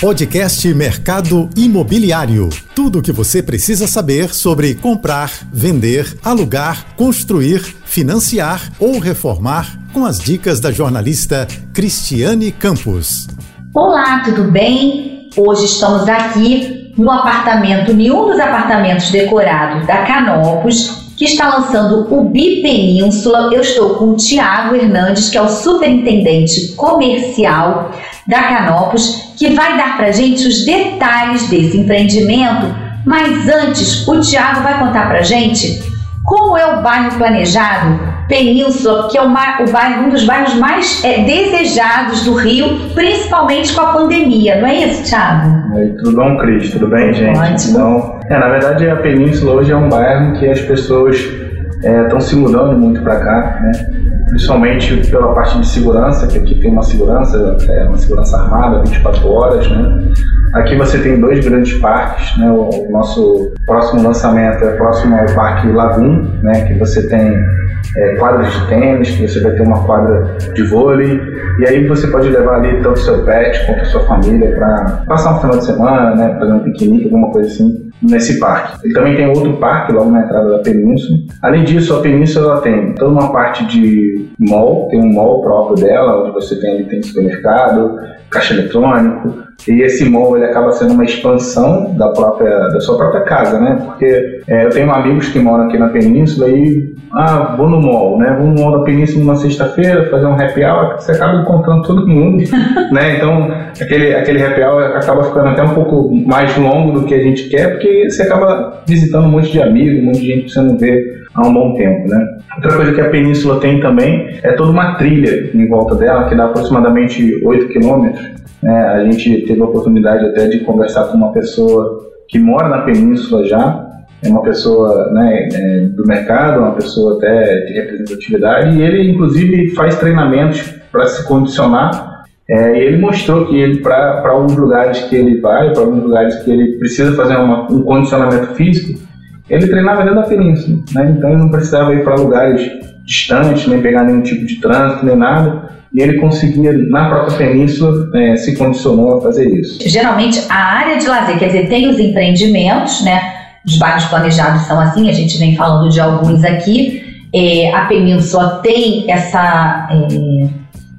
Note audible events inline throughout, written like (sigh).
Podcast Mercado Imobiliário. Tudo o que você precisa saber sobre comprar, vender, alugar, construir, financiar ou reformar com as dicas da jornalista Cristiane Campos. Olá, tudo bem? Hoje estamos aqui no apartamento, em um dos apartamentos decorados da Canopus, que está lançando o Bipenínsula. Eu estou com o Tiago Hernandes, que é o superintendente comercial da Canopus, que vai dar para gente os detalhes desse empreendimento. Mas antes, o Tiago vai contar para gente como é o bairro planejado Península, que é o, o bairro, um dos bairros mais é, desejados do Rio, principalmente com a pandemia, não é isso, Thiago? É, tudo bom, Cris? Tudo bem, gente? Ótimo. Então, é, na verdade, a Península hoje é um bairro que as pessoas estão é, se mudando muito para cá, né? principalmente pela parte de segurança, que aqui tem uma segurança, é, uma segurança armada 24 horas. Né? Aqui você tem dois grandes parques, né? o, nosso próximo lançamento é próximo ao Parque Lagoon, né? que você tem é, quadras de tênis, que você vai ter uma quadra de vôlei, e aí você pode levar ali tanto seu pet quanto sua família para passar um final de semana, né? fazer um piquenique, alguma coisa assim nesse parque. Ele também tem outro parque logo na entrada da península. Além disso, a península ela tem toda uma parte de mall, tem um mall próprio dela, onde você tem, tem supermercado, caixa eletrônico, e esse mall ele acaba sendo uma expansão da própria da sua própria casa, né? Porque é, eu tenho amigos que moram aqui na península e ah, vou no mall, né? Vou no mall da península numa sexta-feira fazer um happy hour, você acaba encontrando todo mundo, (laughs) né? Então aquele aquele happy hour acaba ficando até um pouco mais longo do que a gente quer, porque você acaba visitando um monte de amigos, um monte de gente que você não vê há um bom tempo, né? Outra coisa que a península tem também é toda uma trilha em volta dela, que dá aproximadamente 8 quilômetros. Né? A gente teve a oportunidade até de conversar com uma pessoa que mora na península já, é uma pessoa né, é, do mercado, uma pessoa até de representatividade, e ele inclusive faz treinamentos para se condicionar. É, e ele mostrou que ele, para alguns lugares que ele vai, para alguns lugares que ele precisa fazer uma, um condicionamento físico, ele treinava dentro da península, né? então ele não precisava ir para lugares distantes, nem pegar nenhum tipo de trânsito, nem nada. E ele conseguia, na própria península, é, se condicionou a fazer isso. Geralmente, a área de lazer, quer dizer, tem os empreendimentos, né? Os bairros planejados são assim, a gente vem falando de alguns aqui. É, a península tem essa, é,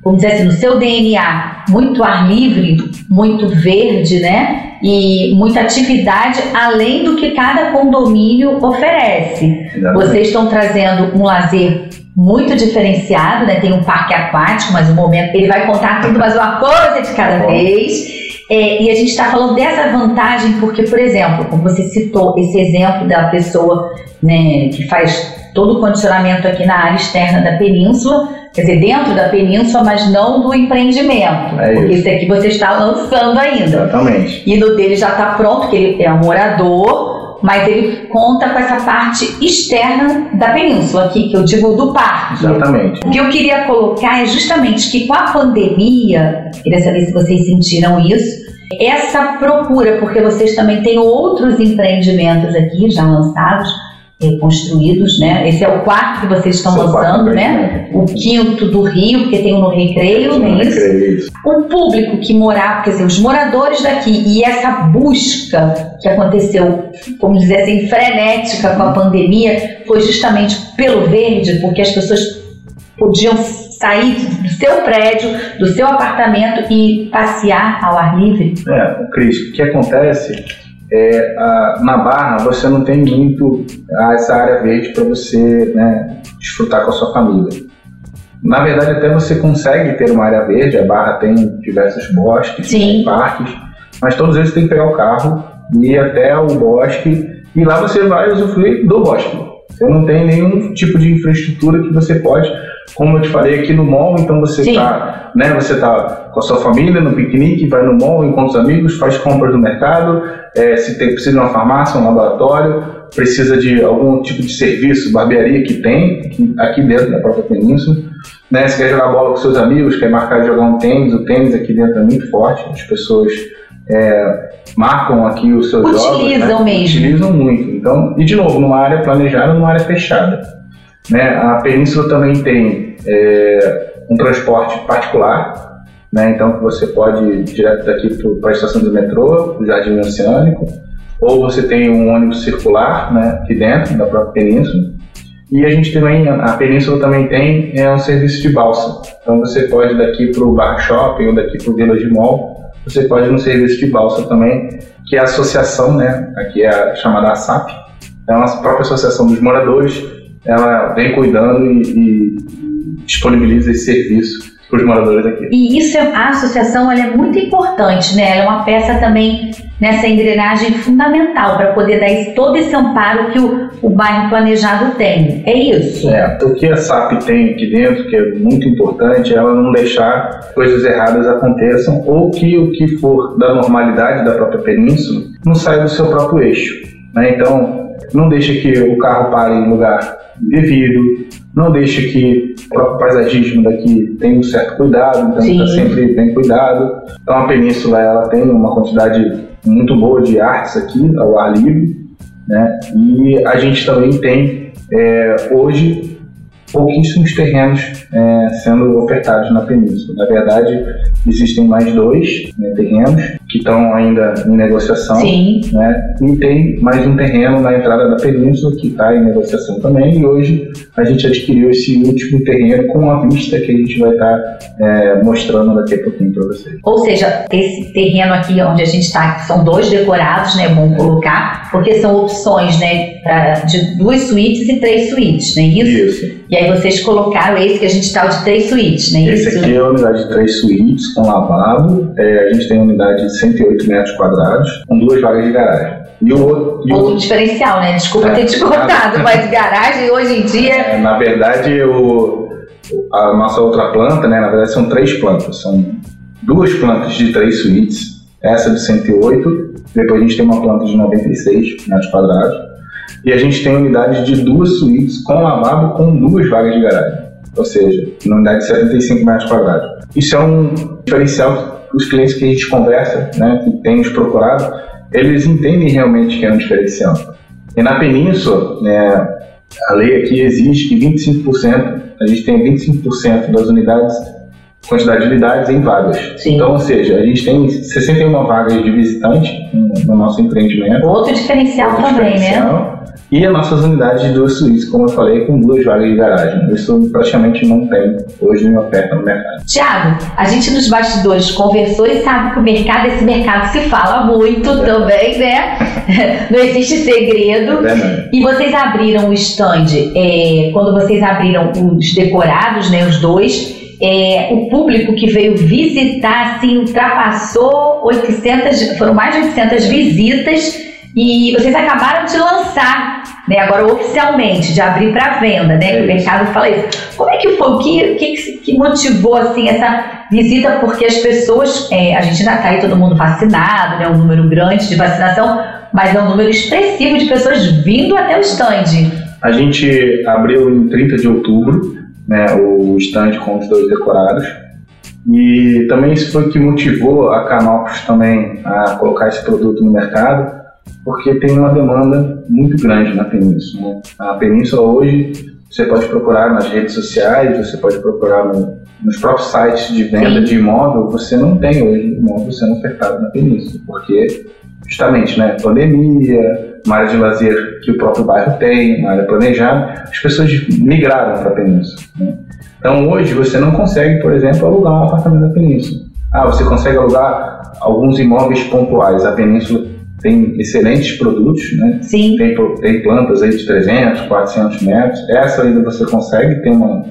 vamos dizer assim, no seu DNA, muito ar livre, muito verde, né? e muita atividade além do que cada condomínio oferece. Exatamente. Vocês estão trazendo um lazer muito diferenciado, né? Tem um parque aquático, mas o momento ele vai contar tudo, mas uma coisa de cada vez. É, e a gente está falando dessa vantagem porque, por exemplo, como você citou esse exemplo da pessoa né, que faz todo o condicionamento aqui na área externa da península, quer dizer, dentro da península, mas não do empreendimento. É porque isso aqui você está lançando ainda. Exatamente. E no dele já está pronto, que ele é um morador, mas ele conta com essa parte externa da península, aqui, que eu digo do parque. Exatamente. O que eu queria colocar é justamente que com a pandemia, queria saber se vocês sentiram isso, essa procura, porque vocês também têm outros empreendimentos aqui já lançados, construídos, né? Esse é o quarto que vocês estão São lançando, né? O quinto do Rio, porque tem um no Recreio, não é isso? O público que morar, quer dizer, os moradores daqui e essa busca que aconteceu, vamos dizer assim, frenética com a pandemia, foi justamente pelo verde, porque as pessoas podiam sair do seu prédio, do seu apartamento e passear ao ar livre. É, Cris, o que acontece é, a, na Barra você não tem muito essa área verde para você né, desfrutar com a sua família. Na verdade, até você consegue ter uma área verde, a Barra tem diversos bosques, tem parques, mas todos eles tem que pegar o carro e ir até o bosque e lá você vai usufruir do bosque. Você não tem nenhum tipo de infraestrutura que você pode como eu te falei aqui no mall, então você está, né, você tá com a sua família no piquenique, vai no mall, encontra os amigos, faz compras no mercado, é, se tem, precisa de uma farmácia, um laboratório, precisa de algum tipo de serviço, barbearia que tem aqui, dentro da própria península, né, se quer jogar bola com seus amigos, quer marcar de jogar um tênis, o tênis aqui dentro é muito forte, as pessoas é, marcam aqui os seus Utilizam jogos, né? mesmo. Utilizam muito. Então, e de novo, numa área planejada, numa área fechada. Né? A península também tem é, um transporte particular, né? Então você pode ir direto daqui para a estação do metrô, do Jardim Oceânico, ou você tem um ônibus circular, né, aqui dentro da própria península. E a gente também, a península também tem é, um serviço de balsa. Então você pode ir daqui para o Bar Shopping ou daqui para o Village Mall, você pode ir no serviço de balsa também, que é a associação, né, aqui é a chamada ASAP, é a própria associação dos moradores, ela vem cuidando e, e disponibiliza esse serviço para os moradores aqui. E isso, é, a associação ela é muito importante, né? Ela é uma peça também nessa engrenagem fundamental para poder dar esse, todo esse amparo que o, o bairro planejado tem. É isso? É, o que a SAP tem aqui dentro, que é muito importante, é ela não deixar coisas erradas aconteçam ou que o que for da normalidade da própria península não saia do seu próprio eixo. Né? Então, não deixa que o carro pare em lugar devido, não deixa que o próprio paisagismo daqui tenha um certo cuidado, então está sempre bem cuidado. Então a península ela tem uma quantidade muito boa de artes aqui ao ar livre, né? E a gente também tem é, hoje pouquíssimos terrenos é, sendo ofertados na península. Na verdade, existem mais dois né, terrenos que estão ainda em negociação. Sim. Né, e tem mais um terreno na entrada da península que está em negociação também. E hoje a gente adquiriu esse último terreno com a vista que a gente vai estar tá, é, mostrando daqui a pouquinho para vocês. Ou seja, esse terreno aqui onde a gente está, são dois decorados, né? Bom colocar, porque são opções, né? Pra, de duas suítes e três suítes, não é isso? Isso. E aí vocês colocaram esse que a gente está de três suítes, não é isso? Esse aqui é a unidade de três suítes com lavabo. É, a gente tem uma unidade de 108 metros quadrados com duas vagas de garagem. E o outro, e outro o... diferencial, né? Desculpa é, ter te cortado, (laughs) mas garagem hoje em dia. É, na verdade, o, a nossa outra planta, né? Na verdade, são três plantas. São duas plantas de três suítes, essa de 108, depois a gente tem uma planta de 96 metros quadrados, e a gente tem unidades de duas suítes com lavabo com duas vagas de garagem, ou seja, uma unidade de 75 metros quadrados. Isso é um diferencial os clientes que a gente conversa, né, que tem nos procurado, eles entendem realmente que é um diferencial. E na península, né, a lei aqui exige que 25%, a gente tem 25% das unidades, quantidade de unidades em vagas. Sim. Então, ou seja, a gente tem 61 vagas de visitante no, no nosso empreendimento. Outro diferencial Outro também, né? diferencial. né? E as nossas unidades de duas suítes, como eu falei, com duas vagas de garagem. Isso praticamente não tem hoje em oferta no mercado. Tiago, a gente nos bastidores conversou e sabe que o mercado, esse mercado se fala muito é. também, né? (laughs) Não existe segredo. É e vocês abriram o stand, é, quando vocês abriram os decorados, né, os dois, é, o público que veio visitar, assim, ultrapassou 800, foram mais de 800 visitas e vocês acabaram de lançar, né, agora oficialmente, de abrir para venda, né? Que o mercado fala isso. Como é que foi? O que, que, que motivou assim essa visita? Porque as pessoas, é, a gente ainda está aí todo mundo vacinado, né? Um número grande de vacinação, mas é um número expressivo de pessoas vindo até o stand. A gente abriu em 30 de outubro, né, o stand com os dois decorados. E também isso foi que motivou a Canopus também a colocar esse produto no mercado porque tem uma demanda muito grande na península. Né? A península hoje você pode procurar nas redes sociais, você pode procurar no, nos próprios sites de venda Sim. de imóvel, você não tem hoje imóvel sendo ofertado na península, porque justamente, né, pandemia, uma área de lazer que o próprio bairro tem, uma área planejada, as pessoas migraram para a península. Né? Então hoje você não consegue, por exemplo, alugar um apartamento na península. Ah, você consegue alugar alguns imóveis pontuais. A península tem excelentes produtos, né? Sim. Tem, tem plantas aí de 300, 400 metros. Essa ainda você consegue ter uma,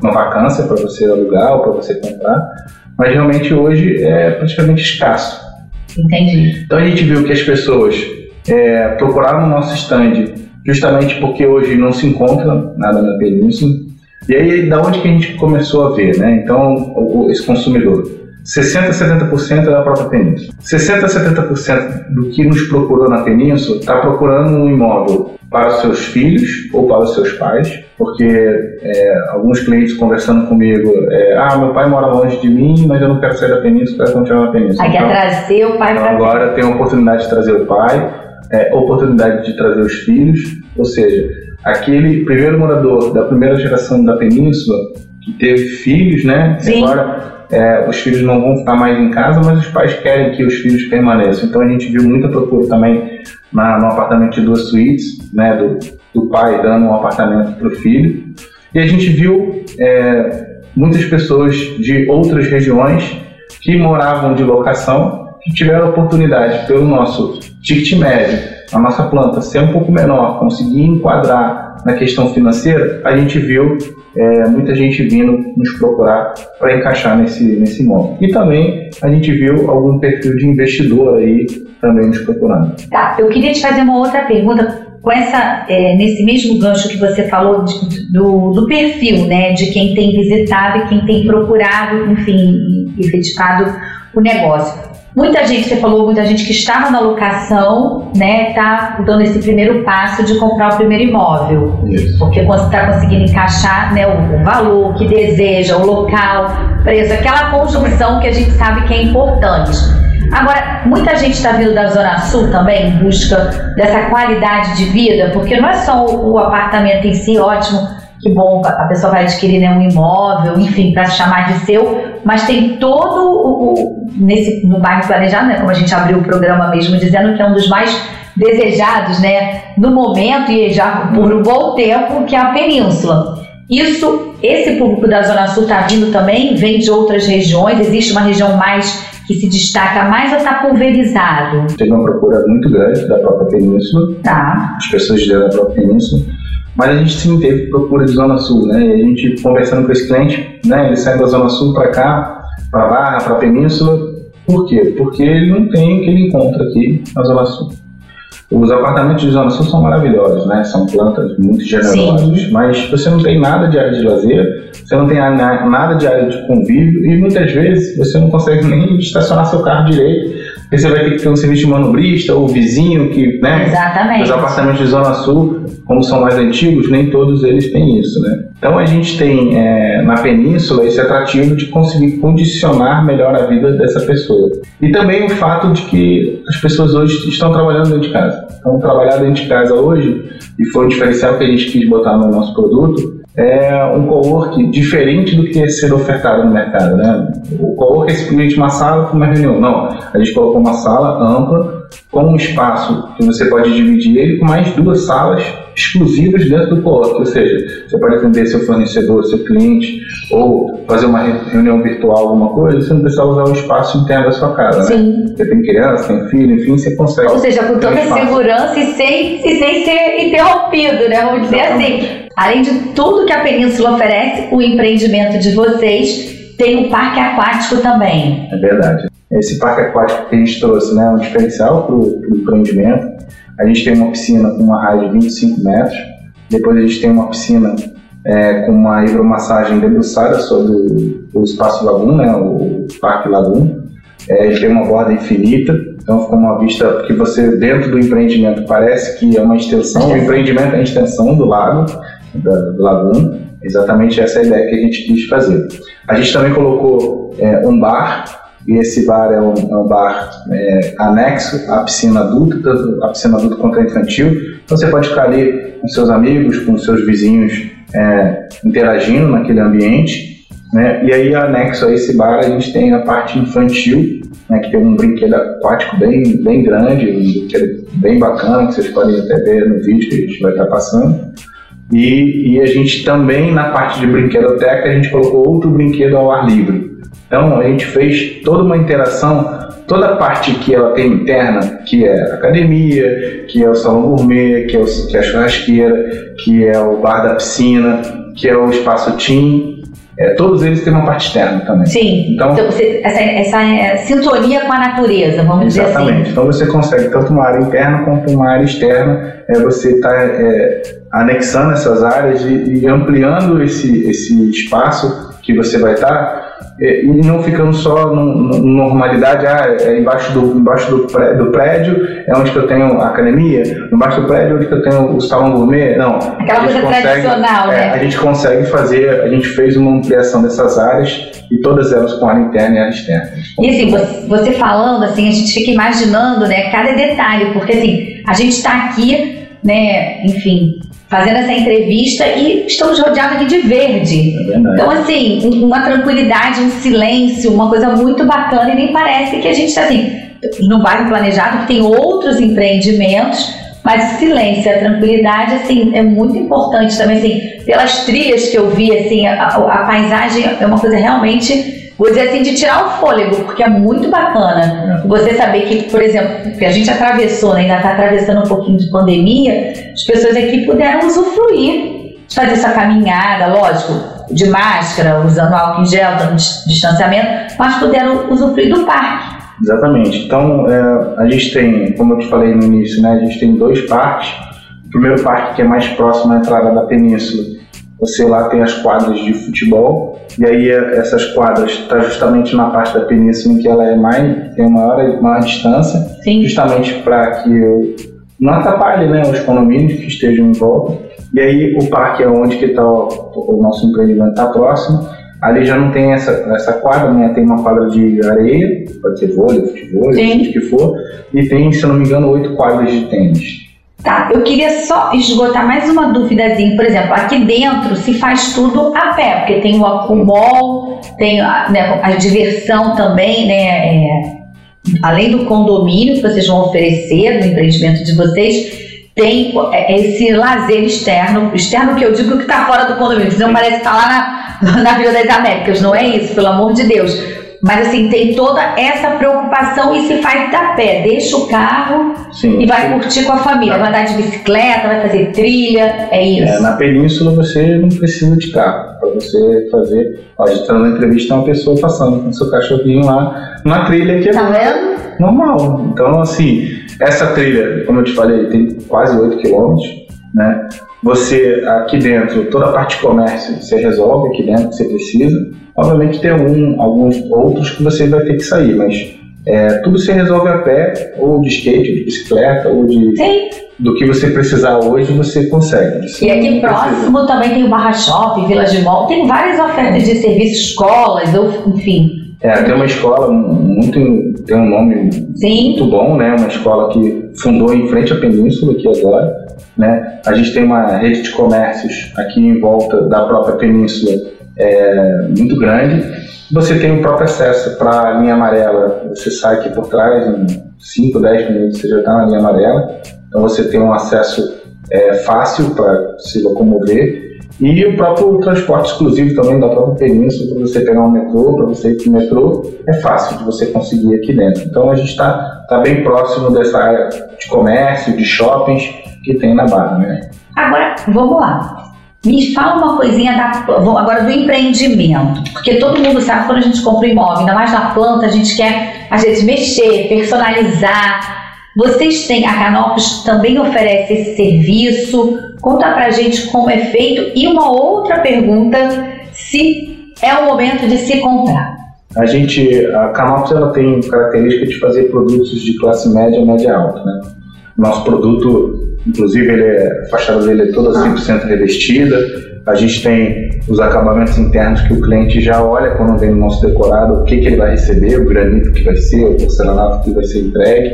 uma vacância para você alugar ou para você comprar, mas realmente hoje é praticamente escasso. Entendi. Então a gente viu que as pessoas é, procuraram o nosso stand justamente porque hoje não se encontra nada na península. E aí, da onde que a gente começou a ver, né? Então, o, esse consumidor 60% a 70% é da própria península. 60% a 70% do que nos procurou na península está procurando um imóvel para os seus filhos ou para os seus pais, porque é, alguns clientes conversando comigo, é, ah, meu pai mora longe de mim, mas eu não quero sair da península, quero continuar na península. Aí então, quer trazer o pai então para agora tem a oportunidade de trazer o pai, é, oportunidade de trazer os filhos, ou seja, aquele primeiro morador da primeira geração da península que teve filhos, né? Sim. Agora é, os filhos não vão ficar mais em casa, mas os pais querem que os filhos permaneçam. Então a gente viu muita procura também na, no apartamento de duas suítes, né, do, do pai dando um apartamento para o filho. E a gente viu é, muitas pessoas de outras regiões que moravam de locação, que tiveram oportunidade, pelo nosso ticket médio, a nossa planta ser um pouco menor, conseguir enquadrar na questão financeira, a gente viu é, muita gente vindo nos procurar para encaixar nesse, nesse imóvel. E também a gente viu algum perfil de investidor aí também nos procurando. Tá, eu queria te fazer uma outra pergunta com essa, é, nesse mesmo gancho que você falou de, do, do perfil, né, de quem tem visitado e quem tem procurado, enfim, efetivado o negócio. Muita gente, você falou, muita gente que estava na locação, né, tá dando esse primeiro passo de comprar o primeiro imóvel. Isso. Porque você está conseguindo encaixar, né, o, o, valor que deseja, o local, preço, aquela construção que a gente sabe que é importante. Agora, muita gente está vindo da Zona Sul também em busca dessa qualidade de vida, porque não é só o, o apartamento em si ótimo, que bom, a pessoa vai adquirir né, um imóvel, enfim, para se chamar de seu, mas tem todo o, o, nesse no bairro planejado, né, como a gente abriu o programa mesmo dizendo que é um dos mais desejados, né, no momento e já por um bom tempo, que é a Península. Isso, esse público da Zona Sul está vindo também, vem de outras regiões, existe uma região mais que se destaca mais ou está pulverizado? Teve uma procura muito grande da própria Península, tá. as pessoas da própria Península, mas a gente sim teve procura de Zona Sul, né? E a gente conversando com esse cliente, né? Ele sai da Zona Sul para cá, para Barra, para a Península. Por quê? Porque ele não tem o que ele encontra aqui na Zona Sul. Os apartamentos de Zona Sul são maravilhosos, né? São plantas muito generosas, mas você não tem nada de área de lazer, você não tem nada de área de convívio e muitas vezes você não consegue nem estacionar seu carro direito você vai ter que ter um serviço de manobrista ou vizinho que, né? Exatamente. Os apartamentos de Zona Sul, como são mais antigos, nem todos eles têm isso, né? Então a gente tem é, na península esse atrativo de conseguir condicionar melhor a vida dessa pessoa. E também o fato de que as pessoas hoje estão trabalhando dentro de casa. Então trabalhar dentro de casa hoje, e foi um diferencial que a gente quis botar no nosso produto, é um cowork diferente do que é ser ofertado no mercado, né? O cowork é simplesmente uma sala com uma reunião. Não, a gente colocou uma sala ampla com um espaço que você pode dividir ele com mais duas salas exclusivas dentro do co-op, ou seja, você pode atender seu fornecedor, seu cliente, ou fazer uma reunião virtual, alguma coisa, você não precisa usar o espaço interno da sua casa, Sim. né? Você tem criança, tem filho, enfim, você consegue. Ou seja, com toda a segurança e sem, e sem ser interrompido, né? Vamos dizer assim. Além de tudo que a Península oferece, o empreendimento de vocês tem o parque aquático também. É verdade. Esse parque aquático que a gente trouxe, né, é um diferencial para o empreendimento a gente tem uma piscina com uma raia de 25 metros. Depois a gente tem uma piscina é, com uma hidromassagem debruçada sobre o, espaço Lagoon, né, o Parque Lagoon. É, ele tem uma borda infinita, então fica uma vista que você, dentro do empreendimento, parece que é uma extensão. O empreendimento é a extensão do lago, da, do Lagoon. Exatamente essa é a ideia que a gente quis fazer. A gente também colocou é, um bar e esse bar é um, é um bar é, anexo à piscina adulta, a piscina adulta quanto a infantil. Então você pode ficar ali com seus amigos, com seus vizinhos, é, interagindo naquele ambiente. Né? E aí, anexo a esse bar, a gente tem a parte infantil, né, que tem um brinquedo aquático bem, bem grande, um brinquedo bem bacana, que vocês podem até ver no vídeo que a gente vai estar passando. E, e a gente também, na parte de brinquedoteca, a gente colocou outro brinquedo ao ar livre. Então a gente fez toda uma interação, toda a parte que ela tem interna, que é a academia, que é o salão gourmet, que é, o, que é a churrasqueira, que é o bar da piscina, que é o espaço team, é, todos eles têm uma parte externa também. Sim. Então, então você, essa, essa é, sintonia com a natureza, vamos dizer assim. Exatamente. Então você consegue tanto uma área interna quanto uma área externa. É, você está é, anexando essas áreas e, e, ampliando esse, esse espaço que você vai estar. Tá e não ficando só no, normalidade, ah, é embaixo, do, embaixo do, prédio, do prédio é onde que eu tenho a academia, embaixo do prédio é onde que eu tenho o salão gourmet, não. Aquela coisa consegue, tradicional, é, né? A gente consegue fazer, a gente fez uma ampliação dessas áreas e todas elas com área interna e área externa. E assim, você falando, assim, a gente fica imaginando, né, cada detalhe, porque assim, a gente está aqui, né, enfim, fazendo essa entrevista e estamos rodeados aqui de verde. É então, assim, uma tranquilidade, um silêncio, uma coisa muito bacana e nem parece que a gente está assim, no bairro planejado, que tem outros empreendimentos, mas o silêncio, a tranquilidade, assim, é muito importante também, assim, pelas trilhas que eu vi, assim, a, a paisagem é uma coisa realmente vou dizer assim, de tirar o fôlego, porque é muito bacana. É. Você saber que, por exemplo, que a gente atravessou, né, ainda está atravessando um pouquinho de pandemia, as pessoas aqui puderam usufruir de fazer essa caminhada, lógico, de máscara, usando álcool em gel, dando distanciamento, mas puderam usufruir do parque. Exatamente. Então, é, a gente tem, como eu te falei no início, né, a gente tem dois parques. O primeiro parque que é mais próximo à entrada da península, você lá tem as quadras de futebol, e aí é, essas quadras estão tá justamente na parte da península em que ela é mais, tem uma maior, maior distância, Sim. justamente para que eu não atrapalhe né, os condomínios que estejam em volta. E aí o parque é onde que tá o, o nosso empreendimento está próximo. Ali já não tem essa, essa quadra, né? Tem uma quadra de areia, pode ser vôlei, futebol, o que for. E tem, se não me engano, oito quadras de tênis. Tá, eu queria só esgotar mais uma dúvidazinha. Por exemplo, aqui dentro se faz tudo a pé, porque tem o acumol, tem a, né, a diversão também, né? É, além do condomínio que vocês vão oferecer no empreendimento de vocês, tem é, esse lazer externo, externo que eu digo que está fora do condomínio, não parece estar tá lá na, (laughs) na Vila das Américas, não é isso, pelo amor de Deus mas assim, tem toda essa preocupação e se faz da pé, deixa o carro sim, e vai sim. curtir com a família. Vai andar de bicicleta, vai fazer trilha, é isso. É, na península você não precisa de carro para você fazer. Pode estar na entrevista uma pessoa passando com seu cachorrinho lá na trilha que é tá vendo? normal. Então, assim, essa trilha, como eu te falei, tem quase 8 quilômetros, né? Você aqui dentro, toda a parte de comércio, você resolve aqui dentro que você precisa. Obviamente tem algum, alguns outros que você vai ter que sair, mas é, tudo se resolve a pé, ou de skate, ou de bicicleta, ou de. Sim. Do que você precisar hoje, você consegue. Você e aqui próximo precisa. também tem o Barra Shopping, Vila de Mall, tem várias ofertas de serviços, escolas, ou, enfim. É, tem uma escola muito. tem um nome Sim. muito bom, né? Uma escola que fundou em frente à Península, aqui agora. Né? A gente tem uma rede de comércios aqui em volta da própria Península é, muito grande. Você tem o próprio acesso para a linha amarela. Você sai aqui por trás, em 5, 10 minutos você já está na linha amarela. Então você tem um acesso é, fácil para se locomover. E o próprio transporte exclusivo também da própria península, para você pegar um metrô, para você ir para o metrô, é fácil de você conseguir aqui dentro. Então a gente está tá bem próximo dessa área de comércio, de shoppings que tem na Barra. Né? Agora, vamos lá. Me fala uma coisinha da, agora do empreendimento, porque todo mundo sabe que quando a gente compra um imóvel, ainda mais na planta, a gente quer às vezes mexer, personalizar. Vocês têm, a Canopus também oferece esse serviço. Conta pra gente como é feito. E uma outra pergunta, se é o momento de se comprar. A gente, a Canopus ela tem característica de fazer produtos de classe média média alta, né? Nosso produto Inclusive, ele é, a fachada dele é toda 100% revestida. A gente tem os acabamentos internos que o cliente já olha quando vem no nosso decorado, o que, que ele vai receber, o granito que vai ser, o porcelanato que vai ser entregue.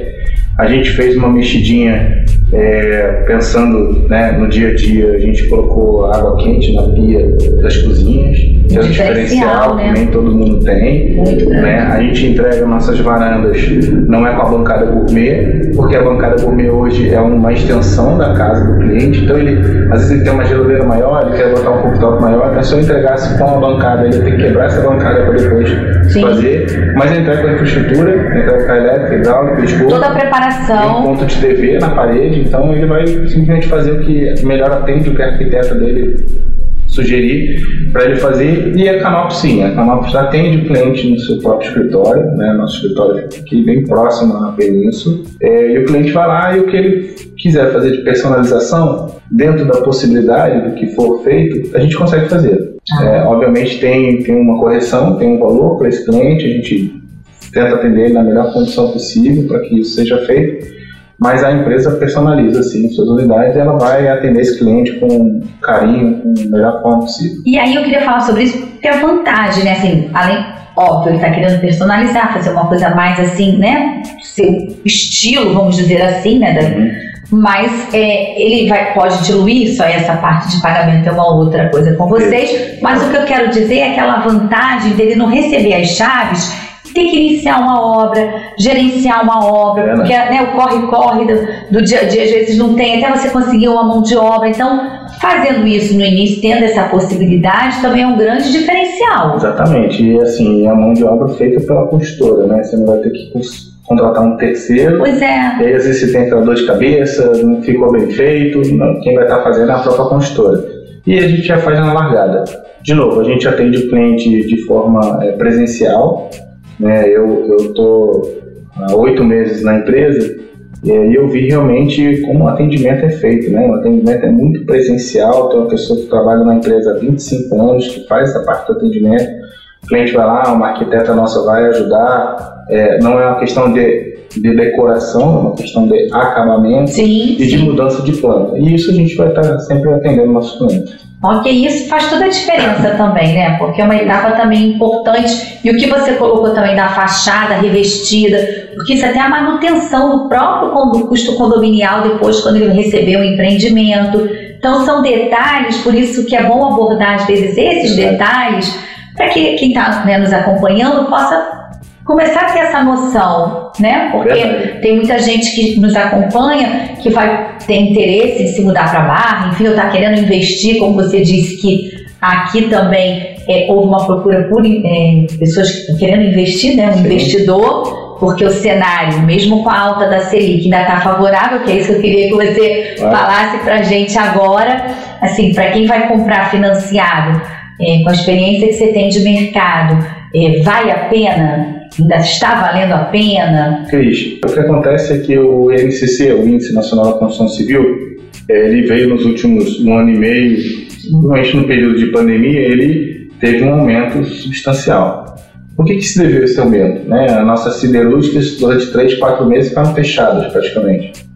A gente fez uma mexidinha é, pensando né, no dia a dia, a gente colocou água quente na pia das cozinhas, que é um diferencial né? que nem todo mundo tem. Né? A gente entrega nossas varandas, não é com a bancada gourmet, porque a bancada gourmet hoje é uma extensão da casa do cliente, então ele, às vezes ele tem uma geladeira maior, ele quer botar um computador maior, então se eu entregasse com a bancada, ele tem que quebrar essa bancada para depois Sim. fazer, mas entrega com a infraestrutura, entrega com a elétrica, hidráulica, esgoto. Toda a preparação. Um ponto de TV na parede, então ele vai simplesmente fazer o que melhor atende o que a arquiteta dele sugerir para ele fazer. E a Canopus sim, a Canopus atende o cliente no seu próprio escritório, né? Nosso escritório aqui bem próximo à Península. É, e o cliente vai lá e o que ele quiser fazer de personalização, dentro da possibilidade do que for feito, a gente consegue fazer. Ah. É, obviamente tem, tem uma correção, tem um valor para esse cliente, a gente tenta atender ele na melhor condição possível para que isso seja feito mas a empresa personaliza assim suas unidades e ela vai atender esse cliente com carinho, com a melhor forma possível. E aí eu queria falar sobre isso, porque a vantagem, né, assim, além, óbvio, ele está querendo personalizar, fazer uma coisa mais assim, né, seu estilo, vamos dizer assim, né, da, mas é, ele vai, pode diluir só essa parte de pagamento é uma outra coisa com vocês. Mas o que eu quero dizer é aquela vantagem dele não receber as chaves tem que iniciar uma obra, gerenciar uma obra, é, porque né, o corre-corre do, do, dia a dia às vezes não tem, até você conseguir uma mão de obra. Então, fazendo isso no início, tendo essa possibilidade, também é um grande diferencial. Exatamente. E assim, a mão de obra feita pela consultora, né? Você não vai ter que contratar um terceiro. Pois é. E aí, às vezes você tem aquela dor de cabeça, não ficou bem feito, não, quem vai estar fazendo é a própria consultora. E a gente já faz na largada. De novo, a gente atende o cliente de forma é, presencial. Né? Eu estou há oito meses na empresa e aí eu vi realmente como o atendimento é feito. Né? O atendimento é muito presencial, tem uma pessoa que trabalha na empresa há 25 anos, que faz essa parte do atendimento. O cliente vai lá, uma arquiteta nossa vai ajudar. É, não é uma questão de, de decoração, é uma questão de acabamento sim, e de mudança de planta. E isso a gente vai estar sempre atendendo nossos clientes. Ok, isso faz toda a diferença também, né? Porque é uma etapa também importante. E o que você colocou também da fachada revestida, porque isso até a manutenção do próprio custo condominial depois, quando ele receber o empreendimento. Então, são detalhes, por isso que é bom abordar, às vezes, esses detalhes, para que quem está né, nos acompanhando possa começar a ter essa noção, né? Porque Verdade. tem muita gente que nos acompanha que vai ter interesse em se mudar para Barra, enfim, ou está querendo investir, como você disse que aqui também é, houve uma procura por é, pessoas querendo investir, né? Um Sim. investidor, porque o cenário, mesmo com a alta da Selic, ainda está favorável, que é isso que eu queria que você falasse para a gente agora. Assim, para quem vai comprar financiado, é, com a experiência que você tem de mercado, é, vale a pena ainda está valendo a pena? Cris, o que acontece é que o INCC, o Índice Nacional da Construção Civil, é, ele veio nos últimos um ano e meio, principalmente no período de pandemia, ele teve um aumento substancial. Por que, que se deveu esse aumento? Né? As nossas siderúrgicas, durante três, quatro meses, ficaram fechadas praticamente.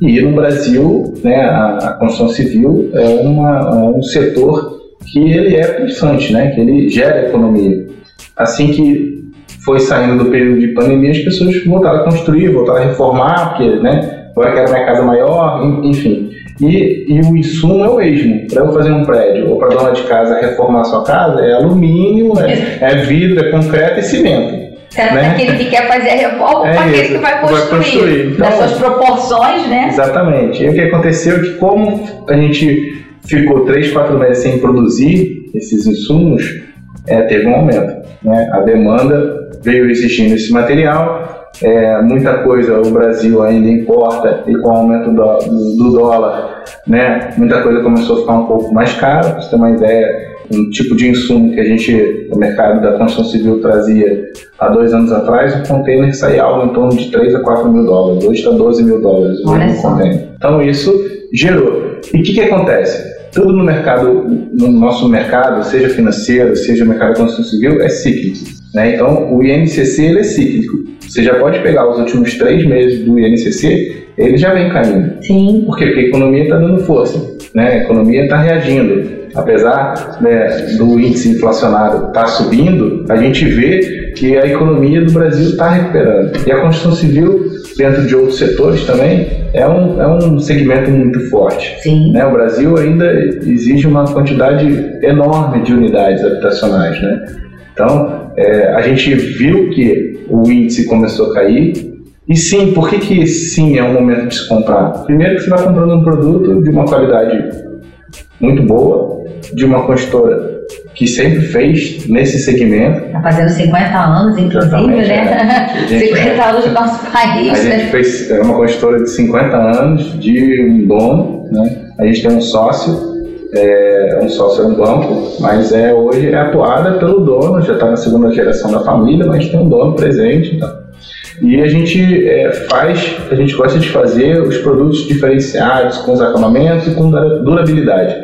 E no Brasil, né, a, a construção civil é, uma, é um setor que ele é pulsante, né, que ele gera economia. Assim que foi saindo do período de pandemia, as pessoas voltaram a construir, voltaram a reformar, porque, né, agora quero minha casa maior, enfim. E, e o insumo é o mesmo. Para eu fazer um prédio ou para dona de casa reformar sua casa, é alumínio, é, é vidro, é concreto e cimento. Tanto né? aquele que quer fazer a reforma, é aquele que vai construir. Vai construir. Então, das suas proporções, né? Exatamente. E o que aconteceu é que como a gente ficou três, quatro meses sem produzir esses insumos, é, teve um aumento. Né? A demanda veio exigindo esse material. É, muita coisa o Brasil ainda importa e com o aumento do, do, do, dólar, né, muita coisa começou a ficar um pouco mais cara. Para você ter uma ideia, um tipo de insumo que a gente, o mercado da construção civil trazia há dois anos atrás, o container saía algo em torno de 3 a 4 mil dólares. Hoje está 12 mil dólares o container. Então isso gerou. E o que, que acontece? Tudo no mercado, no nosso mercado, seja financeiro, seja mercado de construção civil, é cíclico. Né? Então, o INCC ele é cíclico. Você já pode pegar os últimos três meses do INCC, ele já vem caindo. Sim. Por quê? Porque a economia está dando força, né? a economia está reagindo. Apesar né, do índice inflacionário estar tá subindo, a gente vê que a economia do Brasil está recuperando. E a construção civil, dentro de outros setores também, é um, é um segmento muito forte. Sim. Né? O Brasil ainda exige uma quantidade enorme de unidades habitacionais. Né? Então, é, a gente viu que o índice começou a cair. E sim, por que, que sim é um momento de se comprar? Primeiro que você está comprando um produto de uma qualidade muito boa, de uma construtora que sempre fez nesse segmento. Está fazendo 50 anos, inclusive, né? É. 50 (laughs) é, anos do nosso país. A né? gente fez é uma construtora de 50 anos, de um dono, né? A gente tem um sócio é um sócio é um banco, mas é hoje é atuada pelo dono, já está na segunda geração da família, mas tem um dono presente. Então. E a gente é, faz, a gente gosta de fazer os produtos diferenciados com os acabamentos e com durabilidade.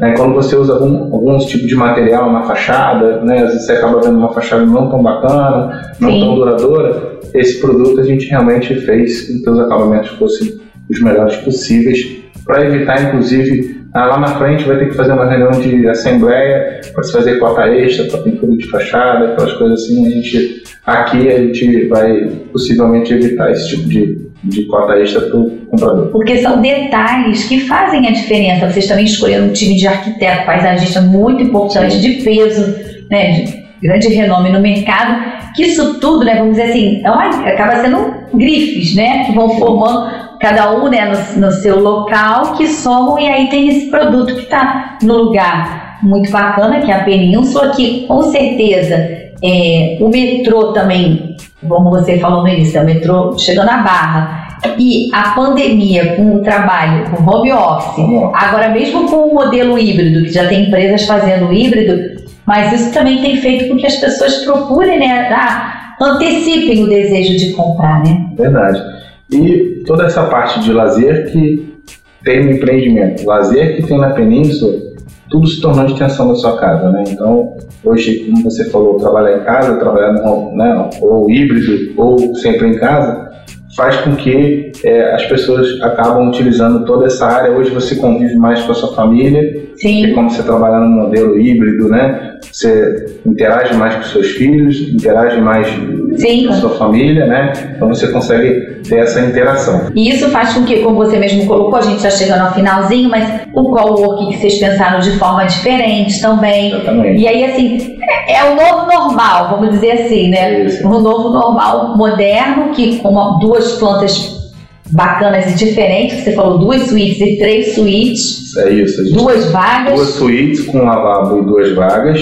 Né, quando você usa algum, alguns tipos de material na fachada, né, às vezes você acaba vendo uma fachada não tão bacana, não Sim. tão duradoura, esse produto a gente realmente fez com que os acabamentos fossem os melhores possíveis, para evitar inclusive Ah, lá na frente vai ter que fazer uma reunião de assembleia para se fazer cota extra, para pintura de fachada, aquelas coisas assim. A gente, aqui a gente vai possivelmente evitar esse tipo de, de cota extra para o comprador. Porque são detalhes que fazem a diferença. Vocês também escolheram um time de arquiteto, paisagista muito importante, de peso, né, de grande renome no mercado, que isso tudo, né, vamos dizer assim, é uma, acaba sendo grifes, né, que vão formando cada um né, no, no, seu local, que somam e aí tem esse produto que está no lugar muito bacana, que é a Península, que com certeza é, o metrô também, como você falou no início, é o metrô chegando à Barra, e a pandemia com o trabalho, com home office, agora mesmo com o modelo híbrido, que já tem empresas fazendo híbrido, mas isso também tem feito com que as pessoas procurem, né, ah, antecipem o desejo de comprar, né? Verdade. E toda essa parte de lazer que tem no empreendimento, lazer que tem na península, tudo se tornou extensão da sua casa, né? Então, hoje, como você falou, trabalhar em casa, trabalhar no, né, ou híbrido, ou sempre em casa, faz com que é, as pessoas acabam utilizando toda essa área. Hoje você convive mais com a sua família, Sim. e como você trabalha no modelo híbrido, né? Você interage mais com seus filhos, interage mais Sim. com a sua família, né? Então você consegue ter essa interação. E isso faz com que, como você mesmo colocou, a gente está chegando ao finalzinho, mas o coworking que vocês pensaram de forma diferente também. Exatamente. E aí, assim, é, é o novo normal, vamos dizer assim, né? Isso. Um novo normal moderno, que com uma- duas plantas bacanas e diferentes, você falou duas suítes e três suítes, É isso. Duas vagas. duas suítes com lavabo e duas vagas.